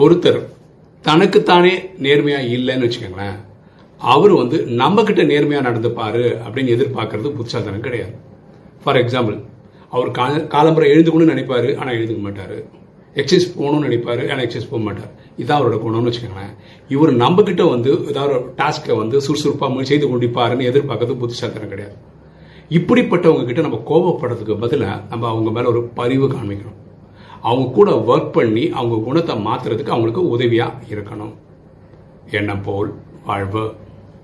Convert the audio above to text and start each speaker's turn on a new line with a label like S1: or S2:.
S1: ஒருத்தர் தனக்குத்தானே நேர்மையா இல்லைன்னு வச்சுக்கோங்களேன் அவர் வந்து நம்ம கிட்ட நேர்மையா நடந்துப்பாரு அப்படின்னு எதிர்பார்க்கறது புத்திசாதனம் கிடையாது. ஃபார் எக்ஸாம்பிள் அவர் கா- காலம்பரை எழுந்துக்கணும்னு நினைப்பாரு ஆனால் எழுதுக்க மாட்டாரு. எக்ஸசைஸ் போகணும்னு நினைப்பாரு ஆனால் எக்ஸசைஸ் போக மாட்டார். இதான் அவரோட குணம்னு வச்சுக்கோங்களேன். இவர் நம்ம கிட்ட வந்து ஏதாவது டாஸ்க்கை வந்து சுறுசுறுப்பாக செய்து கொண்டிப்பாருன்னு எதிர்பார்க்கறது புத்திசாலித்தனம் கிடையாது. இப்படிப்பட்டவங்க கிட்ட நம்ம கோபப்படுறதுக்கு பதிலாக நம்ம அவங்க மேல ஒரு பரிவு காமிக்கணும் அவங்க கூட ஒர்க் பண்ணி அவங்க குணத்தை மாத்துறதுக்கு அவங்களுக்கு உதவியா இருக்கணும். எண்ணம் போல்? வாழ்வு.